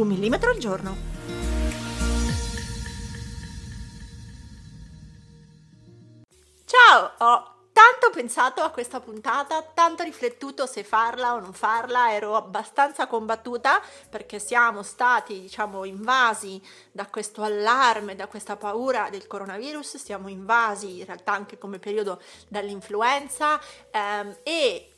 Un millimetro al giorno. Ciao, ho tanto pensato a questa puntata, tanto riflettuto se farla o non farla, ero abbastanza combattuta perché siamo stati, diciamo, invasi da questo allarme, da questa paura del coronavirus, siamo invasi in realtà anche come periodo dall'influenza ehm, e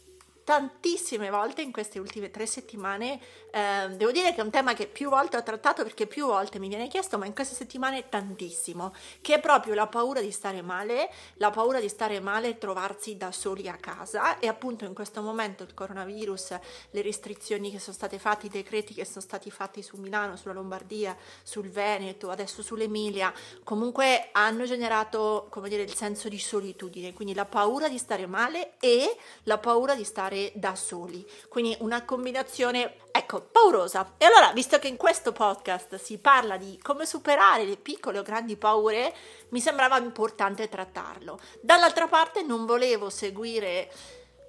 tantissime volte in queste ultime tre settimane eh, devo dire che è un tema che più volte ho trattato perché più volte mi viene chiesto, ma in queste settimane tantissimo, che è proprio la paura di stare male, la paura di stare male e trovarsi da soli a casa e appunto in questo momento il coronavirus, le restrizioni che sono state fatte, i decreti che sono stati fatti su Milano, sulla Lombardia, sul Veneto, adesso sull'Emilia, comunque hanno generato, come dire, il senso di solitudine, quindi la paura di stare male e la paura di stare da soli. Quindi una combinazione Ecco, paurosa. E allora, visto che in questo podcast si parla di come superare le piccole o grandi paure, mi sembrava importante trattarlo. Dall'altra parte non volevo seguire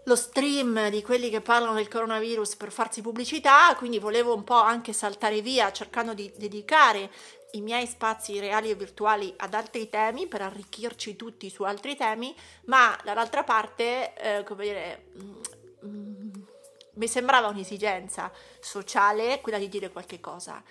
lo stream di quelli che parlano del coronavirus per farsi pubblicità, quindi volevo un po' anche saltare via cercando di dedicare i miei spazi reali e virtuali ad altri temi per arricchirci tutti su altri temi, ma dall'altra parte, eh, come dire, mm, mm, mi sembrava un'esigenza sociale quella di dire qualche cosa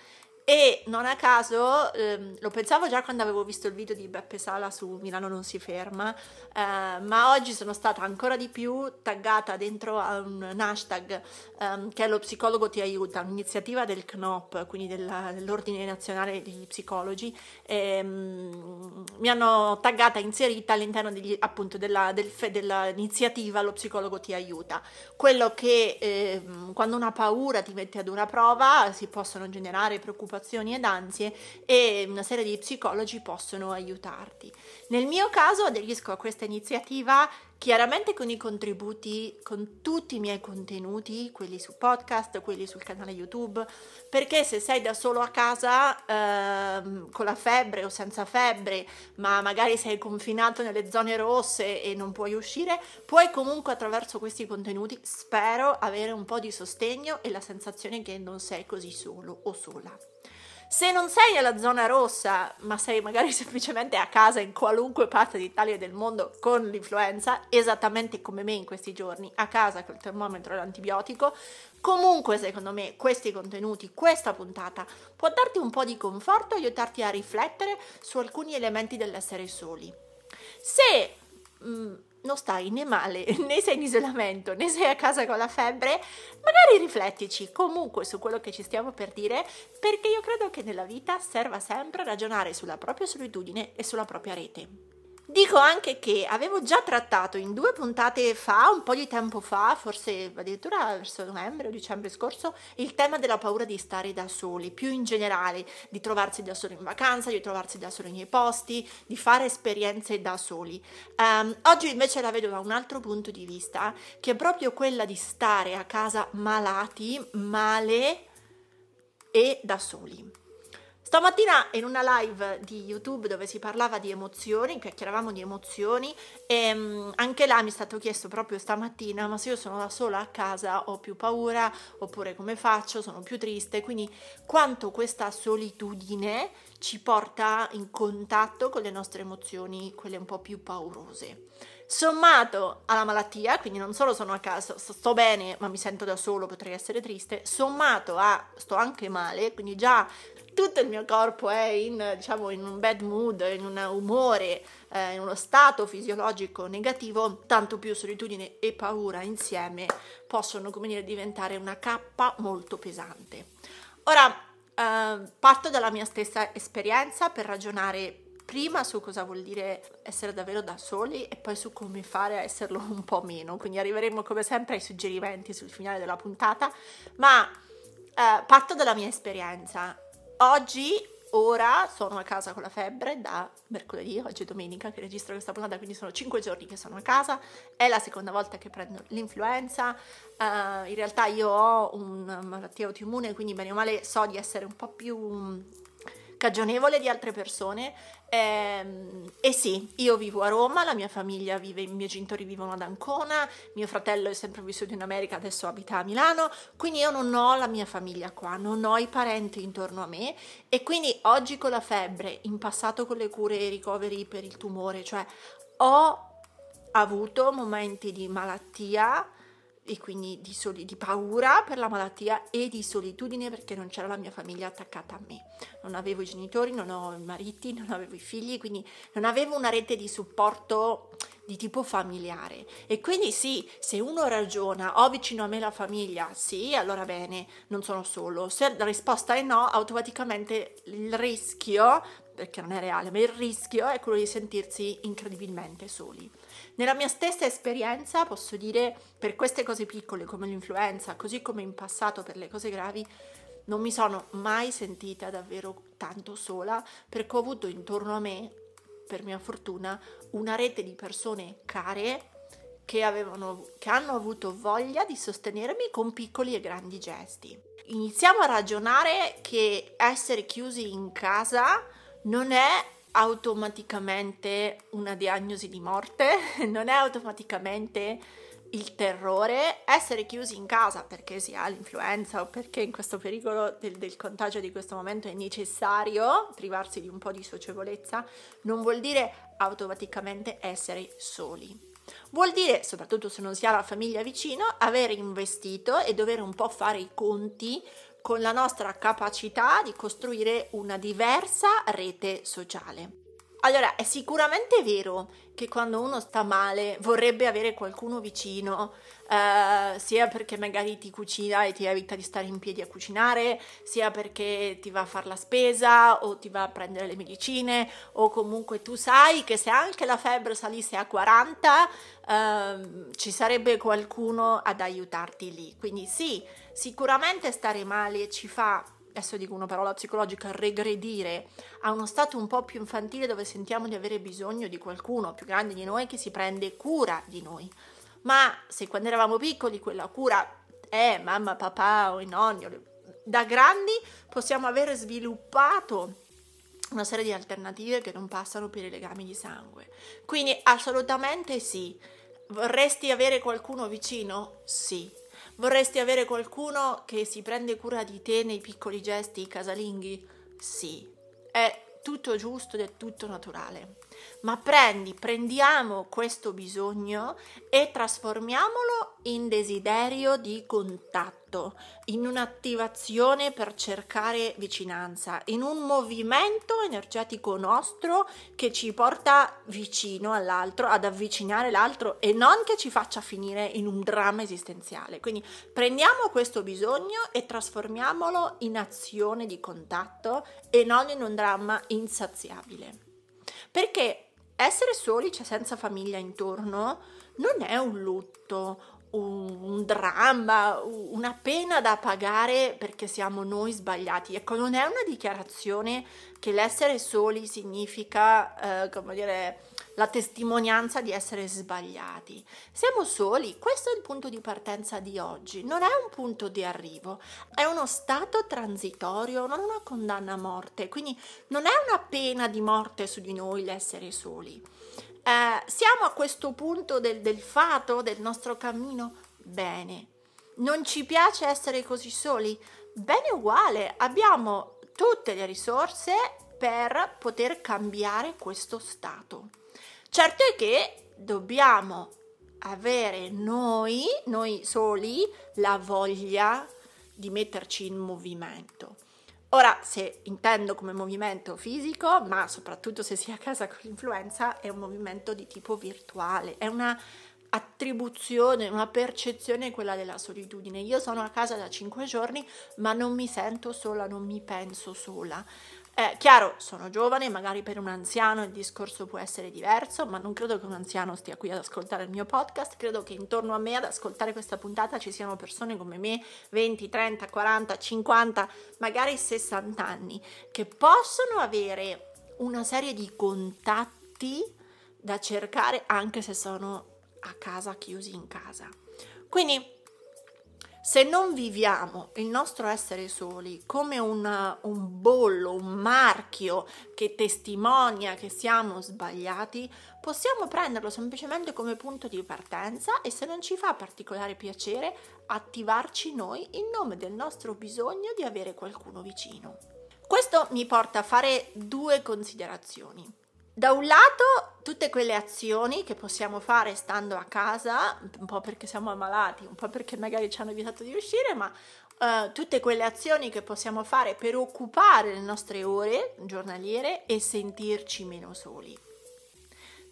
e non a caso, ehm, lo pensavo già quando avevo visto il video di Beppe Sala su Milano non si ferma, eh, ma oggi sono stata ancora di più taggata dentro a un hashtag ehm, che è lo psicologo ti aiuta, un'iniziativa del CNOP, quindi della, dell'Ordine Nazionale degli Psicologi. Ehm, mi hanno taggata inserita all'interno degli, appunto della, del, dell'iniziativa Lo psicologo ti aiuta. Quello che ehm, quando una paura ti mette ad una prova si possono generare preoccupazioni preoccupazioni ed ansie e una serie di psicologi possono aiutarti. Nel mio caso aderisco a questa iniziativa chiaramente con i contributi, con tutti i miei contenuti, quelli su podcast, quelli sul canale YouTube, perché se sei da solo a casa ehm, con la febbre o senza febbre, ma magari sei confinato nelle zone rosse e non puoi uscire, puoi comunque attraverso questi contenuti, spero, avere un po' di sostegno e la sensazione che non sei così solo o sola. Se non sei nella zona rossa, ma sei magari semplicemente a casa in qualunque parte d'Italia e del mondo con l'influenza, esattamente come me in questi giorni, a casa col termometro e l'antibiotico, comunque secondo me questi contenuti, questa puntata può darti un po' di conforto e aiutarti a riflettere su alcuni elementi dell'essere soli. Se mh, mm, non stai né male, né sei in isolamento, né sei a casa con la febbre, magari riflettici comunque su quello che ci stiamo per dire, perché io credo che nella vita serva sempre ragionare sulla propria solitudine e sulla propria rete. Dico anche che avevo già trattato in due puntate fa, un po' di tempo fa, forse addirittura verso novembre o dicembre scorso, il tema della paura di stare da soli, più in generale, di trovarsi da soli in vacanza, di trovarsi da soli nei posti, di fare esperienze da soli. Um, oggi invece la vedo da un altro punto di vista, che è proprio quella di stare a casa malati, male e da soli. Stamattina in una live di YouTube dove si parlava di emozioni, chiacchieravamo di emozioni, e um, anche là mi è stato chiesto proprio stamattina, ma se io sono da sola a casa ho più paura, oppure come faccio, sono più triste, quindi quanto questa solitudine ci porta in contatto con le nostre emozioni, quelle un po' più paurose. Sommato alla malattia, quindi non solo sono a casa, sto bene ma mi sento da solo, potrei essere triste, sommato a sto anche male, quindi già tutto il mio corpo è in, diciamo, in un bad mood, in un umore, eh, in uno stato fisiologico negativo, tanto più solitudine e paura insieme possono, come dire, diventare una cappa molto pesante. Ora, eh, parto dalla mia stessa esperienza per ragionare prima su cosa vuol dire essere davvero da soli e poi su come fare a esserlo un po' meno. Quindi arriveremo come sempre ai suggerimenti sul finale della puntata, ma eh, parto dalla mia esperienza oggi ora sono a casa con la febbre da mercoledì, oggi è domenica che registro questa puntata, quindi sono 5 giorni che sono a casa, è la seconda volta che prendo l'influenza, uh, in realtà io ho una malattia autoimmune, quindi bene o male so di essere un po' più cagionevole di altre persone. E, ehm, e, sì, io vivo a Roma, la mia famiglia vive, i miei genitori vivono ad Ancona, mio fratello è sempre vissuto in America, adesso abita a Milano, quindi io non ho la mia famiglia qua, non ho i parenti intorno a me e quindi oggi con la febbre, in passato con le cure e i ricoveri per il tumore, cioè ho avuto momenti di malattia e quindi di, soli, di, paura per la malattia e di solitudine perché non c'era la mia famiglia attaccata a me. Non avevo i genitori, non ho i mariti, non avevo i figli, quindi non avevo una rete di supporto di tipo familiare. E quindi sì, se uno ragiona, ho vicino a me la famiglia, sì, allora bene, non sono solo. Se la risposta è no, automaticamente il rischio, perché non è reale, ma il rischio è quello di sentirsi incredibilmente soli. Nella mia stessa esperienza posso dire per queste cose piccole come l'influenza, così come in passato per le cose gravi, non mi sono mai sentita davvero tanto sola perché ho avuto intorno a me, per mia fortuna, una rete di persone care che, avevano, che hanno avuto voglia di sostenermi con piccoli e grandi gesti. Iniziamo a ragionare che essere chiusi in casa non è automaticamente una diagnosi di morte, non è automaticamente il terrore, essere chiusi in casa perché si ha l'influenza o perché in questo pericolo del, del, contagio di questo momento è necessario privarsi di un po' di socievolezza, non vuol dire automaticamente essere soli. Vuol dire, soprattutto se non si ha la famiglia vicino, aver investito e dover un po' fare i conti con la nostra capacità di costruire una diversa rete sociale. Allora, è sicuramente vero che quando uno sta male vorrebbe avere qualcuno vicino, eh, sia perché magari ti cucina e ti evita di stare in piedi a cucinare, sia perché ti va a fare la spesa o ti va a prendere le medicine, o comunque tu sai che se anche la febbre salisse a 40, eh, ci sarebbe qualcuno ad aiutarti lì. Quindi sì, Sicuramente stare male ci fa, adesso dico una parola psicologica, regredire a uno stato un po' più infantile dove sentiamo di avere bisogno di qualcuno più grande di noi che si prende cura di noi. Ma se quando eravamo piccoli quella cura è mamma, papà o i nonni, da grandi possiamo aver sviluppato una serie di alternative che non passano per i legami di sangue. Quindi assolutamente sì. Vorresti avere qualcuno vicino? Sì. Vorresti avere qualcuno che si prende cura di te nei piccoli gesti casalinghi? Sì, è tutto giusto ed è tutto naturale. Ma prendi, prendiamo questo bisogno e trasformiamolo in desiderio di contatto, in un'attivazione per cercare vicinanza, in un movimento energetico nostro che ci porta vicino all'altro, ad avvicinare l'altro e non che ci faccia finire in un dramma esistenziale. Quindi prendiamo questo bisogno e trasformiamolo in azione di contatto e non in un dramma insaziabile. Perché essere soli, cioè senza famiglia intorno, non è un lutto, un, un, dramma, una pena da pagare perché siamo noi sbagliati. Ecco, non è una dichiarazione che l'essere soli significa, eh, come dire, la testimonianza di essere sbagliati. Siamo soli, questo è il punto di partenza di oggi, non è un punto di arrivo, è uno stato transitorio, non una condanna a morte, quindi non è una pena di morte su di noi l'essere soli. Eh, siamo a questo punto del, del fato del nostro cammino? Bene. Non ci piace essere così soli? Bene uguale, abbiamo tutte le risorse per poter cambiare questo stato. Certo è che dobbiamo avere noi, noi soli, la voglia di metterci in movimento. Ora, se intendo come movimento fisico, ma soprattutto se si è a casa con l'influenza, è un movimento di tipo virtuale, è una attribuzione, una percezione quella della solitudine. Io sono a casa da cinque giorni, ma non mi sento sola, non mi penso sola. Eh, chiaro, sono giovane, magari per un anziano il discorso può essere diverso, ma non credo che un anziano stia qui ad ascoltare il mio podcast, credo che intorno a me ad ascoltare questa puntata ci siano persone come me, 20, 30, 40, 50, magari 60 anni, che possono avere una serie di contatti da cercare anche se sono a casa chiusi in casa. Quindi se non viviamo il nostro essere soli come una, un bollo, un marchio che testimonia che siamo sbagliati, possiamo prenderlo semplicemente come punto di partenza e se non ci fa particolare piacere attivarci noi in nome del nostro bisogno di avere qualcuno vicino. Questo mi porta a fare due considerazioni. Da un lato tutte quelle azioni che possiamo fare stando a casa, un po' perché siamo ammalati, un po' perché magari ci hanno evitato di uscire, ma uh, tutte quelle azioni che possiamo fare per occupare le nostre ore giornaliere e sentirci meno soli.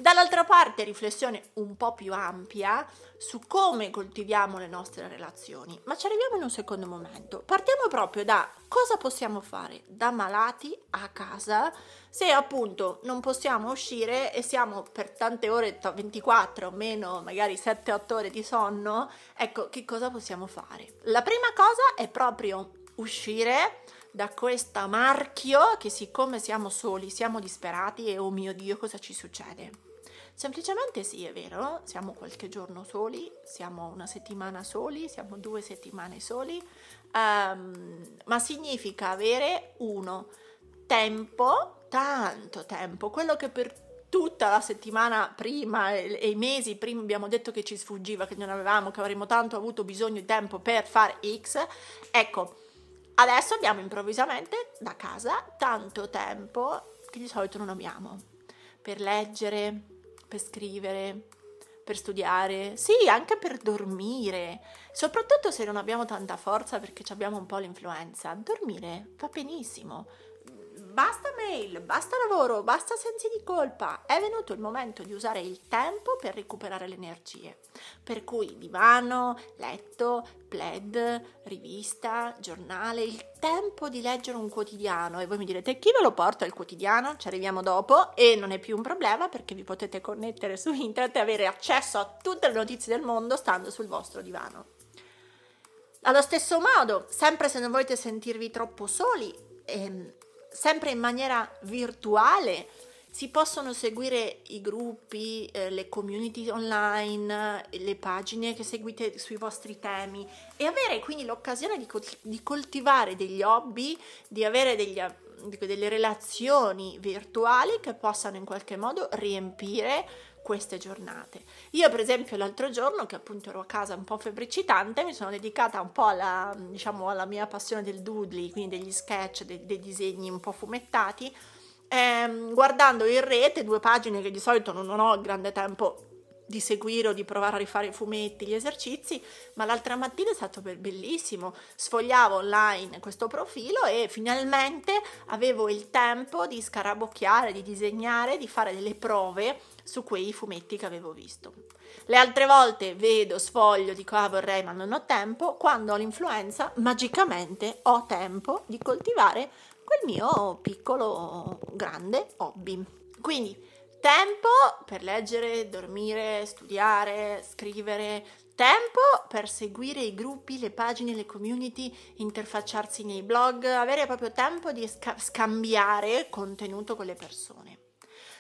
Dall'altra parte riflessione un po' più ampia su come coltiviamo le nostre relazioni, ma ci arriviamo in un secondo momento. Partiamo proprio da cosa possiamo fare da malati a casa se appunto non possiamo uscire e siamo per tante ore, 24 meno magari 7-8 ore di sonno, ecco che cosa possiamo fare? La prima cosa è proprio uscire da questo marchio che siccome siamo soli, siamo disperati e oh mio Dio cosa ci succede? Semplicemente sì, è vero, siamo qualche giorno soli, siamo una settimana soli, siamo due settimane soli, um, ma significa avere uno tempo, tanto tempo, quello che per tutta la settimana prima e i mesi prima abbiamo detto che ci sfuggiva, che non avevamo, che avremmo tanto avuto bisogno di tempo per fare X, ecco, adesso abbiamo improvvisamente da casa tanto tempo che di solito non abbiamo per leggere, per scrivere, per studiare, sì, anche per dormire, soprattutto se non abbiamo tanta forza perché abbiamo un po' l'influenza. Dormire va benissimo. Basta mail, basta lavoro, basta sensi di colpa. È venuto il momento di usare il tempo per recuperare le energie. Per cui divano, letto, plaid, rivista, giornale, il tempo di leggere un quotidiano. E voi mi direte chi ve lo porta il quotidiano? Ci arriviamo dopo e non è più un problema perché vi potete connettere su internet e avere accesso a tutte le notizie del mondo stando sul vostro divano. Allo stesso modo, sempre se non volete sentirvi troppo soli, ehm, sempre in maniera virtuale. Si possono seguire i gruppi, eh, le community online, le pagine che seguite sui vostri temi e avere quindi l'occasione di, di coltivare degli hobby, di avere degli, delle relazioni virtuali che possano in qualche modo riempire queste giornate. Io per esempio l'altro giorno che appunto ero a casa un po' febbricitante mi sono dedicata un po' alla, diciamo, alla mia passione del doodly, quindi degli sketch, dei, dei disegni un po' fumettati, ehm, guardando in rete due pagine che di solito non, ho grande tempo di seguire o di provare a rifare i fumetti, gli esercizi, ma l'altra mattina è stato bellissimo. Sfogliavo online questo profilo e finalmente avevo il tempo di scarabocchiare, di disegnare, di fare delle prove su quei fumetti che avevo visto. Le altre volte vedo, sfoglio, dico ah vorrei ma non ho tempo, quando ho l'influenza magicamente ho tempo di coltivare quel mio piccolo grande hobby. Quindi tempo per leggere, dormire, studiare, scrivere, tempo per seguire i gruppi, le pagine, le community, interfacciarsi nei blog, avere proprio tempo di sca- scambiare contenuto con le persone.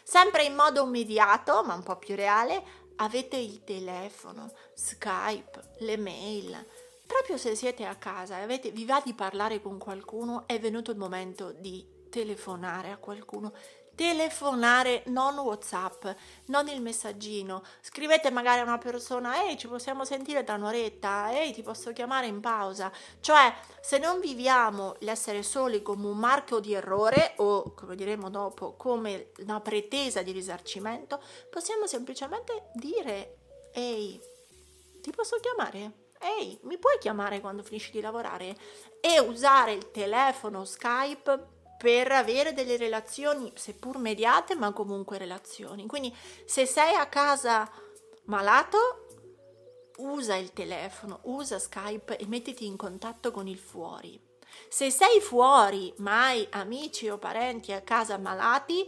Sempre in modo immediato, ma un po' più reale, avete il telefono, Skype, le mail. Proprio se siete a casa e vi va di parlare con qualcuno, è venuto il momento di telefonare a qualcuno, telefonare, non WhatsApp, non il messaggino. Scrivete magari a una persona, ehi, ci possiamo sentire tra un'oretta, ehi, ti posso chiamare in pausa. Cioè, se non viviamo l'essere soli come un marchio di errore o, come diremo dopo, come una pretesa di risarcimento, possiamo semplicemente dire, ehi, ti posso chiamare? Ehi, mi puoi chiamare quando finisci di lavorare? E usare il telefono Skype per avere delle relazioni, seppur mediate, ma comunque relazioni. Quindi se sei a casa malato, usa il telefono, usa Skype e mettiti in contatto con il fuori. Se sei fuori, ma hai amici o parenti a casa malati,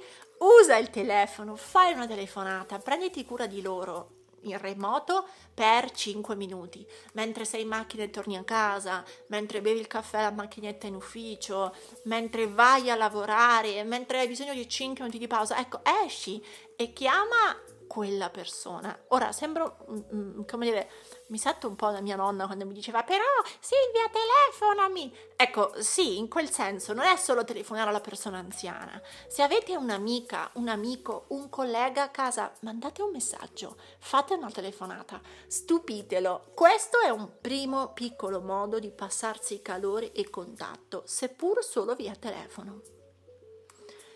usa il telefono, fai una telefonata, prenditi cura di loro in remoto per 5 minuti, mentre sei in macchina e torni a casa, mentre bevi il caffè alla macchinetta in ufficio, mentre vai a lavorare, mentre hai bisogno di 5 minuti di pausa, ecco, esci e chiama quella persona. Ora sembro, mm, mm, come dire, mi sento un po' la mia nonna quando mi diceva però Silvia telefonami. Ecco, sì, in quel senso non è solo telefonare alla persona anziana. Se avete un'amica, un amico, un collega a casa, mandate un messaggio, fate una telefonata, stupitelo. Questo è un primo piccolo modo di passarsi calore e contatto, seppur solo via telefono.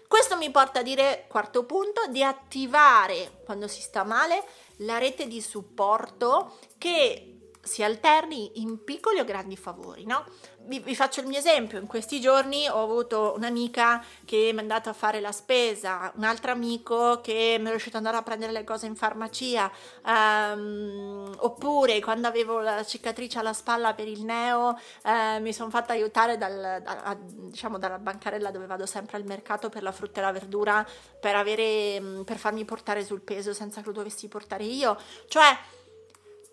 Questo mi porta a dire, quarto punto, di attivare quando si sta male la rete di supporto che si alterni in piccoli o grandi favori, no? Vi, vi, faccio il mio esempio, in questi giorni ho avuto un'amica che mi è andata a fare la spesa, un altro amico che mi è riuscito ad andare a prendere le cose in farmacia, um, oppure quando avevo la cicatrice alla spalla per il neo eh, mi sono fatta aiutare dal, da, diciamo, dalla bancarella dove vado sempre al mercato per la frutta e la verdura per, avere, per farmi portare sul peso senza che lo dovessi portare io, cioè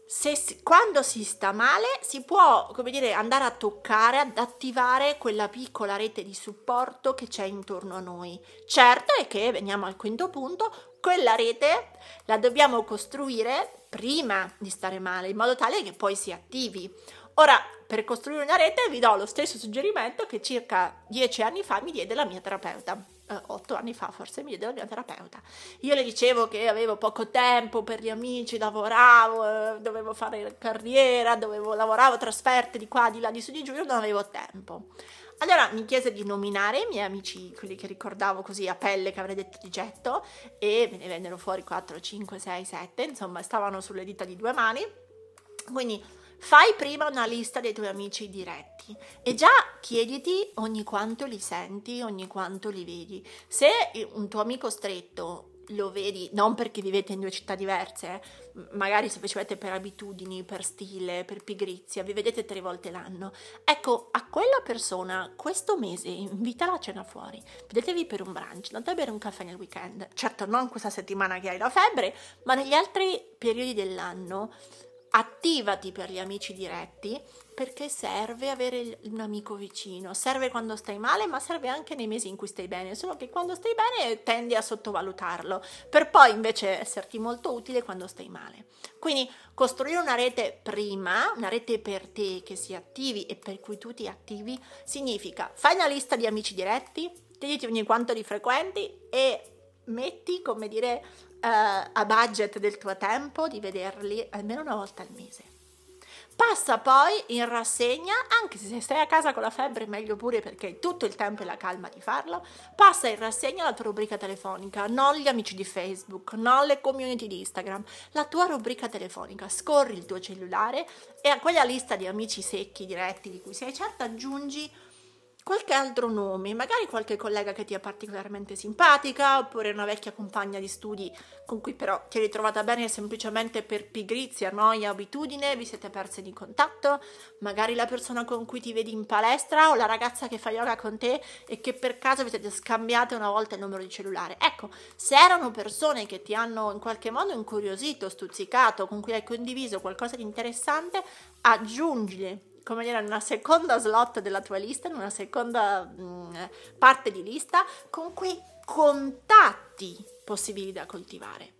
se, quando si sta male si può, come dire, andare a toccare, ad attivare quella piccola rete di supporto che c'è intorno a noi. Certo è che, veniamo al quinto punto, quella rete la dobbiamo costruire prima di stare male, in modo tale che poi si attivi. Ora, per costruire una rete vi do lo stesso suggerimento che circa dieci anni fa mi diede la mia terapeuta eh, otto anni fa forse mi diede la mia terapeuta. Io le dicevo che avevo poco tempo per gli amici, lavoravo, eh, dovevo fare carriera, dovevo, lavoravo trasferte di qua, di là, di su, di giù, non avevo tempo. Allora mi chiese di nominare i miei amici, quelli che ricordavo così a pelle che avrei detto di getto, e me ne vennero fuori 4, 5, 6, 7, insomma stavano sulle dita di due mani. Quindi Fai prima una lista dei tuoi amici diretti e già chiediti ogni quanto li senti, ogni quanto li vedi. Se un tuo amico stretto lo vedi non perché vivete in due città diverse, magari semplicemente per abitudini, per stile, per pigrizia, vi vedete tre volte l'anno. Ecco, a quella persona questo mese invitala a cena fuori, vedetevi per un brunch, andate a bere un caffè nel weekend. Certo, non questa settimana che hai la febbre, ma negli altri periodi dell'anno attivati per gli amici diretti perché serve avere un amico vicino, serve quando stai male, ma serve anche nei mesi in cui stai bene, solo che quando stai bene tendi a sottovalutarlo, per poi invece esserti molto utile quando stai male. Quindi costruire una rete prima, una rete per te che si attivi e per cui tu ti attivi, significa fai una lista di amici diretti, chiediti ogni quanto li frequenti e metti, come dire, a budget del tuo tempo di vederli almeno una volta al mese. Passa poi in rassegna, anche se stai a casa con la febbre, meglio pure perché hai tutto il tempo e la calma di farlo. Passa in rassegna la tua rubrica telefonica, non gli amici di Facebook, non le community di Instagram, la tua rubrica telefonica. Scorri il tuo cellulare e a quella lista di amici secchi, diretti di cui sei certa, aggiungi qualche altro nome, magari qualche collega che ti è particolarmente simpatica, oppure una vecchia compagna di studi con cui però ti eri trovata bene semplicemente per pigrizia, noia, abitudine, vi siete persi di contatto, magari la persona con cui ti vedi in palestra o la ragazza che fa yoga con te e che per caso vi siete scambiate una volta il numero di cellulare. Ecco, se erano persone che ti hanno in qualche modo incuriosito, stuzzicato, con cui hai condiviso qualcosa di interessante, aggiungile come dire, in una seconda slot della tua lista, in una seconda mh, mm, parte di lista, con quei contatti possibili da coltivare.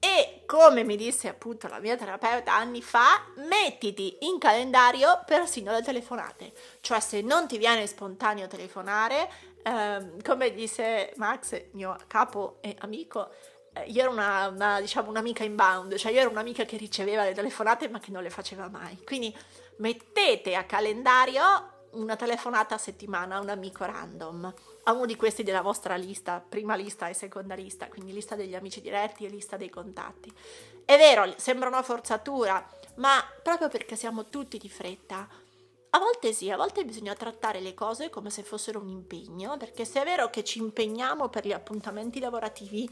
E come mi disse appunto la mia terapeuta anni fa, mettiti in calendario persino le telefonate. Cioè se non ti viene spontaneo telefonare, ehm, come disse Max, mio capo e amico, eh, io ero una, una, diciamo, un'amica inbound, cioè io ero un'amica che riceveva le telefonate ma che non le faceva mai. Quindi mettete a calendario una telefonata a settimana a un amico random, a uno di questi della vostra lista, prima lista e seconda lista, quindi lista degli amici diretti e lista dei contatti. È vero, sembra una forzatura, ma proprio perché siamo tutti di fretta, a volte sì, a volte bisogna trattare le cose come se fossero un impegno, perché se è vero che ci impegniamo per gli appuntamenti lavorativi,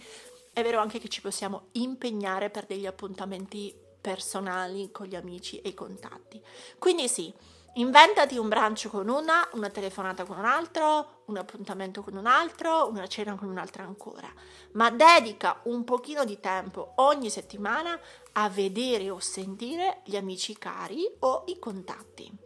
è vero anche che ci possiamo impegnare per degli appuntamenti personali con gli amici e i contatti. Quindi sì, inventati un brunch con una, una telefonata con un altro, un appuntamento con un altro, una cena con un'altra ancora, ma dedica un pochino di tempo ogni settimana a vedere o sentire gli amici cari o i contatti.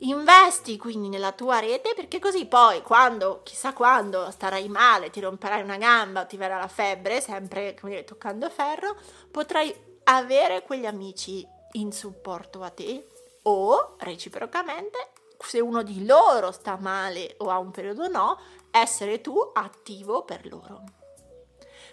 Investi quindi nella tua rete perché così poi quando, chissà quando, starai male, ti romperai una gamba o ti verrà la febbre, sempre come dire, toccando ferro, potrai avere quegli amici in supporto a te o reciprocamente, se uno di loro sta male o ha un periodo no, essere tu attivo per loro.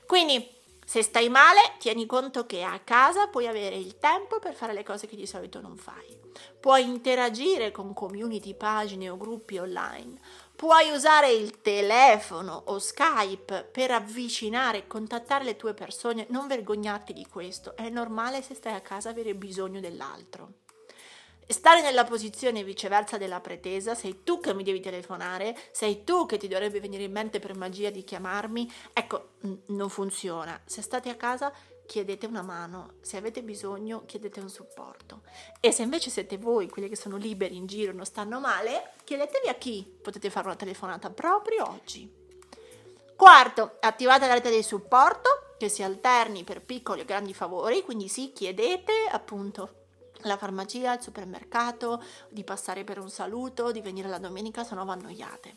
Quindi se stai male, tieni conto che a casa puoi avere il tempo per fare le cose che di solito non fai. Puoi interagire con community, pagine o gruppi online. Puoi usare il telefono o Skype per avvicinare e contattare le tue persone. Non vergognarti di questo, è normale se stai a casa avere bisogno dell'altro. Stare nella posizione viceversa della pretesa, sei tu che mi devi telefonare, sei tu che ti dovrebbe venire in mente per magia di chiamarmi, ecco, n- non funziona. Se state a casa, chiedete una mano, se avete bisogno, chiedete un supporto. E se invece siete voi, quelli che sono liberi in giro, non stanno male, chiedetevi a chi potete fare una telefonata proprio oggi. Quarto, attivate la rete di supporto che si alterni per piccoli o grandi favori, quindi sì, chiedete appunto la farmacia, al supermercato, di passare per un saluto, di venire la domenica se no vanno annoiate.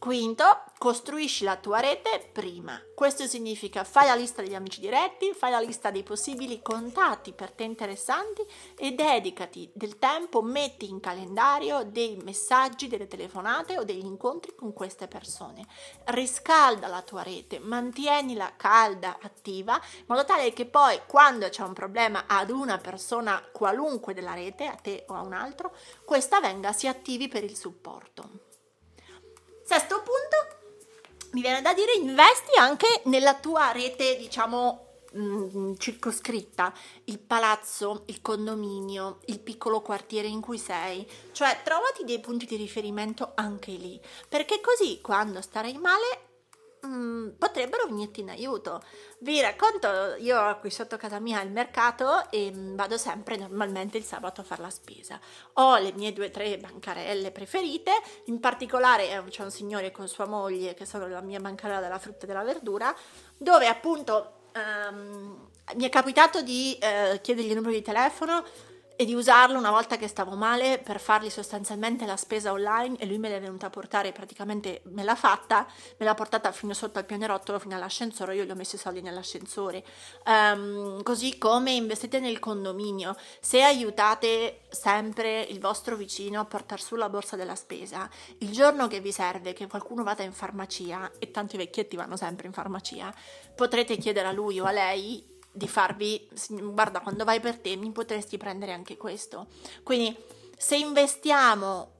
Quinto, costruisci la tua rete prima. Questo significa fai la lista degli amici diretti, fai la lista dei possibili contatti per te interessanti e dedicati del tempo, metti in calendario dei messaggi, delle telefonate o degli incontri con queste persone. Riscalda la tua rete, mantienila calda, attiva, in modo tale che poi quando c'è un problema ad una persona qualunque della rete, a te o a un altro, questa venga si attivi per il supporto. Sesto punto, mi viene da dire, investi anche nella tua rete, diciamo, mm, circoscritta, il palazzo, il condominio, il piccolo quartiere in cui sei, cioè trovati dei punti di riferimento anche lì, perché così quando starai male Mm, potrebbero venirti in aiuto. Vi racconto, io qui sotto casa mia il mercato e mm, vado sempre normalmente il sabato a fare la spesa. Ho le mie due o tre bancarelle preferite, in particolare eh, c'è un signore con sua moglie che sono la mia bancarella della frutta e della verdura, dove appunto um, mi è capitato di uh, chiedergli il numero di telefono e di usarlo una volta che stavo male per fargli sostanzialmente la spesa online e lui me l'è venuta a portare praticamente me l'ha fatta me l'ha portata fino sotto al pianerottolo fino all'ascensore io gli ho messo i soldi nell'ascensore. Um, così come investite nel condominio se aiutate sempre il vostro vicino a portare su la borsa della spesa il giorno che vi serve che qualcuno vada in farmacia e tanti vecchietti vanno sempre in farmacia potrete chiedere a lui o a lei di farvi, guarda, quando vai per te mi potresti prendere anche questo. Quindi se investiamo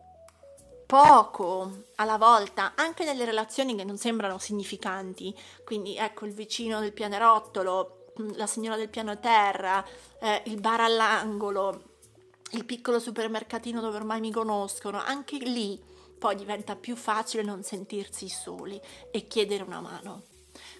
poco alla volta, anche nelle relazioni che non sembrano significanti, quindi ecco il vicino del pianerottolo, mm, la signora del piano terra, eh, il bar all'angolo, il piccolo supermercatino dove ormai mi conoscono, anche lì poi diventa più facile non sentirsi soli e chiedere una mano.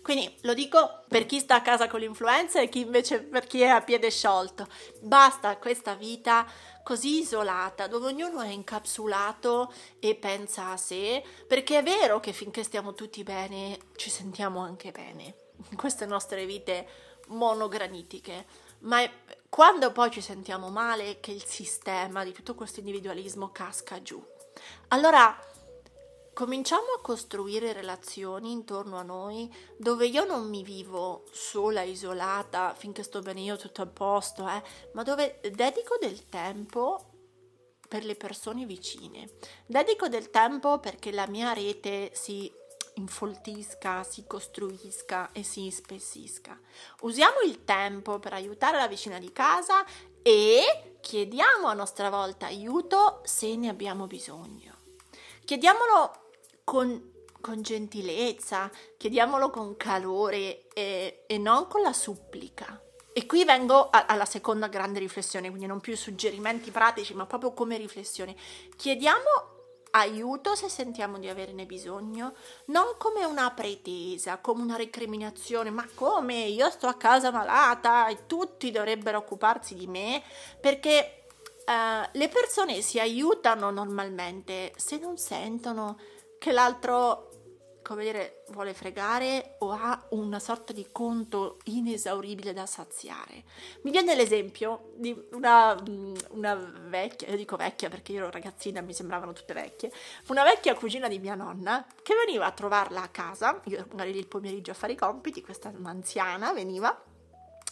Quindi lo dico per chi sta a casa con l'influenza e chi invece per chi è a piede sciolto. Basta questa vita così isolata, dove ognuno è incapsulato e pensa a sé, perché è vero che finché stiamo tutti bene ci sentiamo anche bene in queste nostre vite monogranitiche, ma è quando poi ci sentiamo male che il sistema di tutto questo individualismo casca giù. Allora cominciamo a costruire relazioni intorno a noi dove io non mi vivo sola, isolata, finché sto bene io tutto a posto, eh, ma dove dedico del tempo per le persone vicine. Dedico del tempo perché la mia rete si infoltisca, si costruisca e si ispessisca. Usiamo il tempo per aiutare la vicina di casa e chiediamo a nostra volta aiuto se ne abbiamo bisogno. Chiediamolo con, con gentilezza, chiediamolo con calore e, e, non con la supplica. E qui vengo a, alla seconda grande riflessione, quindi non più suggerimenti pratici, ma proprio come riflessione. Chiediamo aiuto se sentiamo di averne bisogno, non come una pretesa, come una recriminazione, ma come io sto a casa malata e tutti dovrebbero occuparsi di me, perché uh, le persone si aiutano normalmente se non sentono che l'altro come dire, vuole fregare o ha una sorta di conto inesauribile da saziare. Mi viene l'esempio di una, una vecchia, io dico vecchia perché io ero ragazzina, mi sembravano tutte vecchie, una vecchia cugina di mia nonna che veniva a trovarla a casa, io magari il pomeriggio a fare i compiti, questa anziana veniva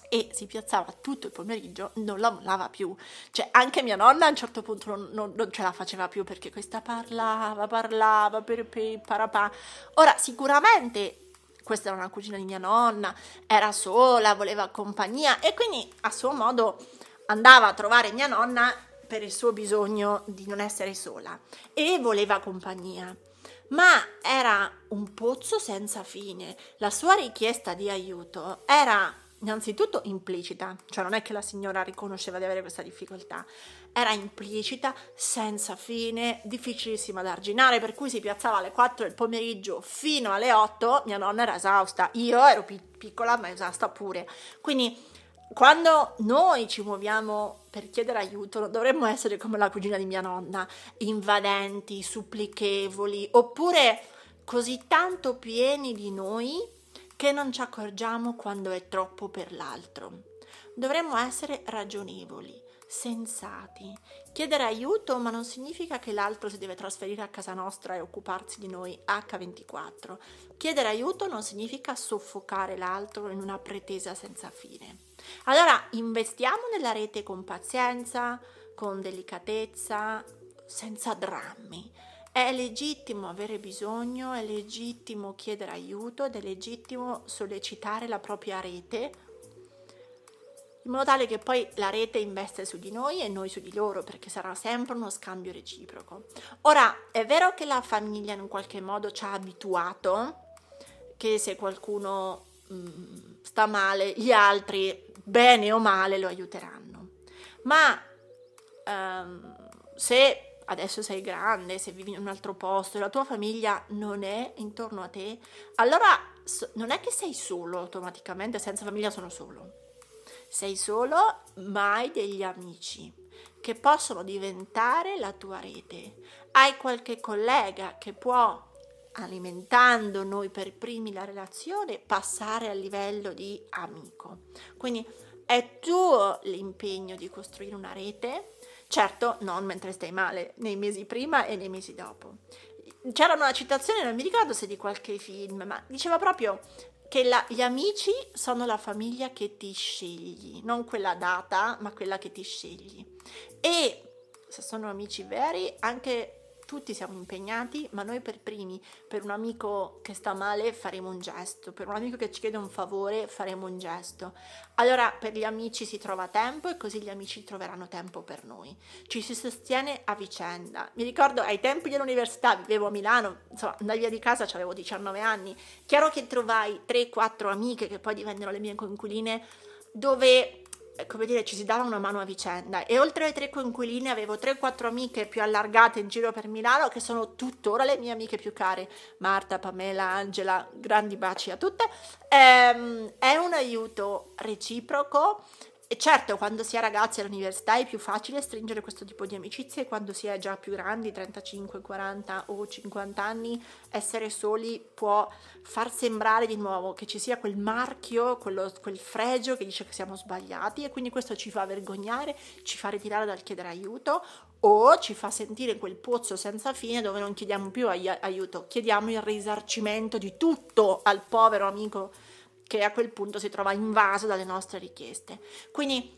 e si piazzava tutto il pomeriggio, non la mollava più. Cioè, anche mia nonna a un certo punto non, non, non ce la faceva più perché questa parlava, parlava, per, per, parapà. Ora, sicuramente questa era una cugina di mia nonna, era sola, voleva compagnia e quindi a suo modo andava a trovare mia nonna per il suo bisogno di non essere sola e voleva compagnia. Ma era un pozzo senza fine. La sua richiesta di aiuto era innanzitutto implicita, cioè non è che la signora riconosceva di avere questa difficoltà, era implicita, senza fine, difficilissima da arginare, per cui si piazzava alle 4 del pomeriggio fino alle 8, mia nonna era esausta, io ero piccola ma esausta pure. Quindi quando noi ci muoviamo per chiedere aiuto, dovremmo essere come la cugina di mia nonna, invadenti, supplichevoli, oppure così tanto pieni di noi che non ci accorgiamo quando è troppo per l'altro. Dovremmo essere ragionevoli, sensati. Chiedere aiuto, ma non significa che l'altro si deve trasferire a casa nostra e occuparsi di noi H24. Chiedere aiuto non significa soffocare l'altro in una pretesa senza fine. Allora, investiamo nella rete con pazienza, con delicatezza, senza drammi. È legittimo avere bisogno, è legittimo chiedere aiuto ed è legittimo sollecitare la propria rete in modo tale che poi la rete investe su di noi e noi su di loro, perché sarà sempre uno scambio reciproco. Ora, è vero che la famiglia in qualche modo ci ha abituato che se qualcuno mh, mm, sta male, gli altri, bene o male, lo aiuteranno. Ma um, se adesso sei grande, se vivi in un altro posto e la tua famiglia non è intorno a te, allora non è che sei solo automaticamente, senza famiglia sono solo. Sei solo, ma hai degli amici che possono diventare la tua rete. Hai qualche collega che può, alimentando noi per primi la relazione, passare al livello di amico. Quindi è tuo l'impegno di costruire una rete Certo, non mentre stai male, nei mesi prima e nei mesi dopo. C'era una citazione, non mi ricordo se di qualche film, ma diceva proprio che la, gli amici sono la famiglia che ti scegli, non quella data, ma quella che ti scegli. E se sono amici veri, anche tutti siamo impegnati, ma noi per primi, per un amico che sta male faremo un gesto, per un amico che ci chiede un favore faremo un gesto. Allora per gli amici si trova tempo e così gli amici troveranno tempo per noi. Ci si sostiene a vicenda. Mi ricordo ai tempi dell'università, vivevo a Milano, insomma andai via di casa, avevo 19 anni, chiaro che trovai 3-4 amiche che poi divennero le mie coinquiline dove come dire, ci si dava una mano a vicenda e oltre alle tre coinquiline avevo 3-4 amiche più allargate in giro per Milano che sono tuttora le mie amiche più care, Marta, Pamela, Angela, grandi baci a tutte. Ehm, è un aiuto reciproco e certo, quando si è ragazzi all'università è più facile stringere questo tipo di amicizie, quando si è già più grandi, 35, 40 o 50 anni, essere soli può far sembrare di nuovo che ci sia quel marchio, quello, quel fregio che dice che siamo sbagliati e quindi questo ci fa vergognare, ci fa ritirare dal chiedere aiuto o ci fa sentire quel pozzo senza fine dove non chiediamo più aiuto, chiediamo il risarcimento di tutto al povero amico che a quel punto si trova invaso dalle nostre richieste. Quindi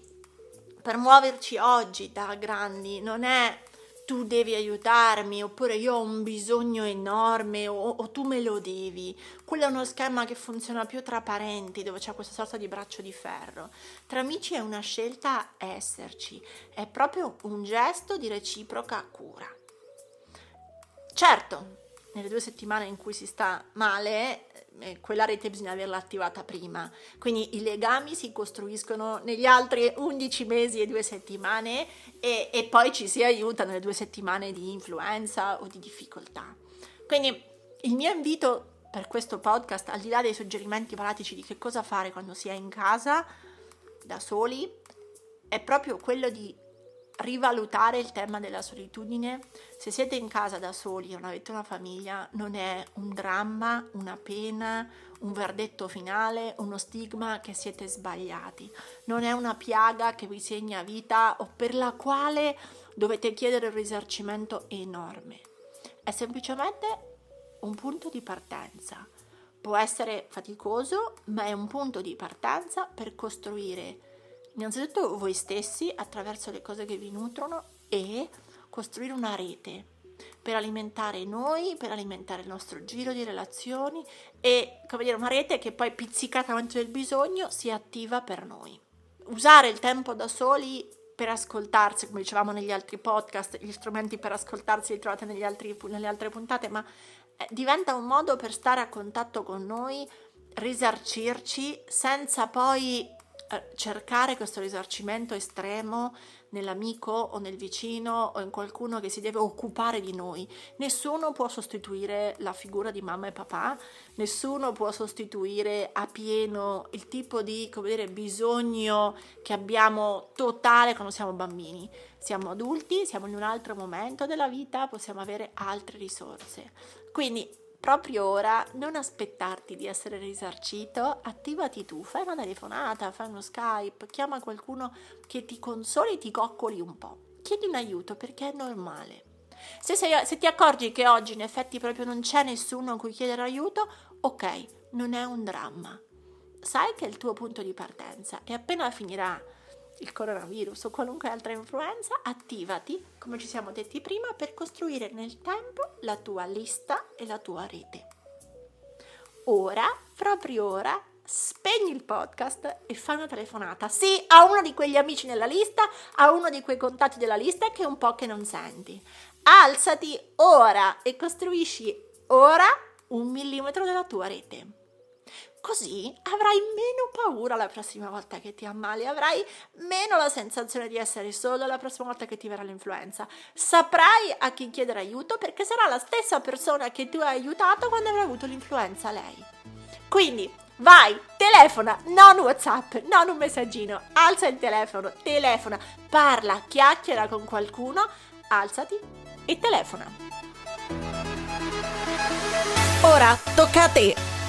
per muoverci oggi da grandi non è tu devi aiutarmi oppure io ho un bisogno enorme o, o, tu me lo devi. Quello è uno schema che funziona più tra parenti dove c'è questa sorta di braccio di ferro. Tra amici è una scelta esserci, è proprio un gesto di reciproca cura. Certo, nelle due settimane in cui si sta male, eh, quella rete bisogna averla attivata prima. Quindi i legami si costruiscono negli altri 11 mesi e due settimane e, e poi ci si aiuta nelle due settimane di influenza o di difficoltà. Quindi il mio invito per questo podcast, al di là dei suggerimenti pratici di che cosa fare quando si è in casa da soli, è proprio quello di rivalutare il tema della solitudine. Se siete in casa da soli e non avete una famiglia, non è un dramma, una pena, un verdetto finale, uno stigma che siete sbagliati. Non è una piaga che vi segna vita o per la quale dovete chiedere un risarcimento enorme. È semplicemente un punto di partenza. Può essere faticoso, ma è un punto di partenza per costruire innanzitutto voi stessi attraverso le cose che vi nutrono e costruire una rete per alimentare noi, per alimentare il nostro giro di relazioni e come dire una rete che poi pizzicata momento del bisogno si attiva per noi. Usare il tempo da soli per ascoltarsi, come dicevamo negli altri podcast, gli strumenti per ascoltarsi li trovate altri, nelle altre puntate, ma eh, diventa un modo per stare a contatto con noi, risarcirci senza poi cercare questo risarcimento estremo nell'amico o nel vicino o in qualcuno che si deve occupare di noi. Nessuno può sostituire la figura di mamma e papà, nessuno può sostituire a pieno il tipo di come dire, bisogno che abbiamo totale quando siamo bambini. Siamo adulti, siamo in un altro momento della vita, possiamo avere altre risorse. Quindi proprio ora, non aspettarti di essere risarcito, attivati tu, fai una telefonata, fai uno Skype, chiama qualcuno che ti consoli e ti coccoli un po'. Chiedi un aiuto perché è normale. Se, sei, se ti accorgi che oggi in effetti proprio non c'è nessuno a cui chiedere aiuto, ok, non è un dramma. Sai che è il tuo punto di partenza e appena finirà il coronavirus o qualunque altra influenza, attivati, come ci siamo detti prima, per costruire nel tempo la tua lista e la tua rete. Ora, proprio ora, spegni il podcast e fai una telefonata. Sì, a uno di quegli amici nella lista, a uno di quei contatti della lista che è un po' che non senti. Alzati ora e costruisci ora un millimetro della tua rete. Così avrai meno paura la prossima volta che ti ammali, avrai meno la sensazione di essere solo la prossima volta che ti verrà l'influenza. Saprai a chi chiedere aiuto perché sarà la stessa persona che tu hai aiutato quando avrai avuto l'influenza lei. Quindi vai, telefona, non WhatsApp, non un messaggino, alza il telefono, telefona, parla, chiacchiera con qualcuno, alzati e telefona. Ora tocca a te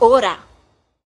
ora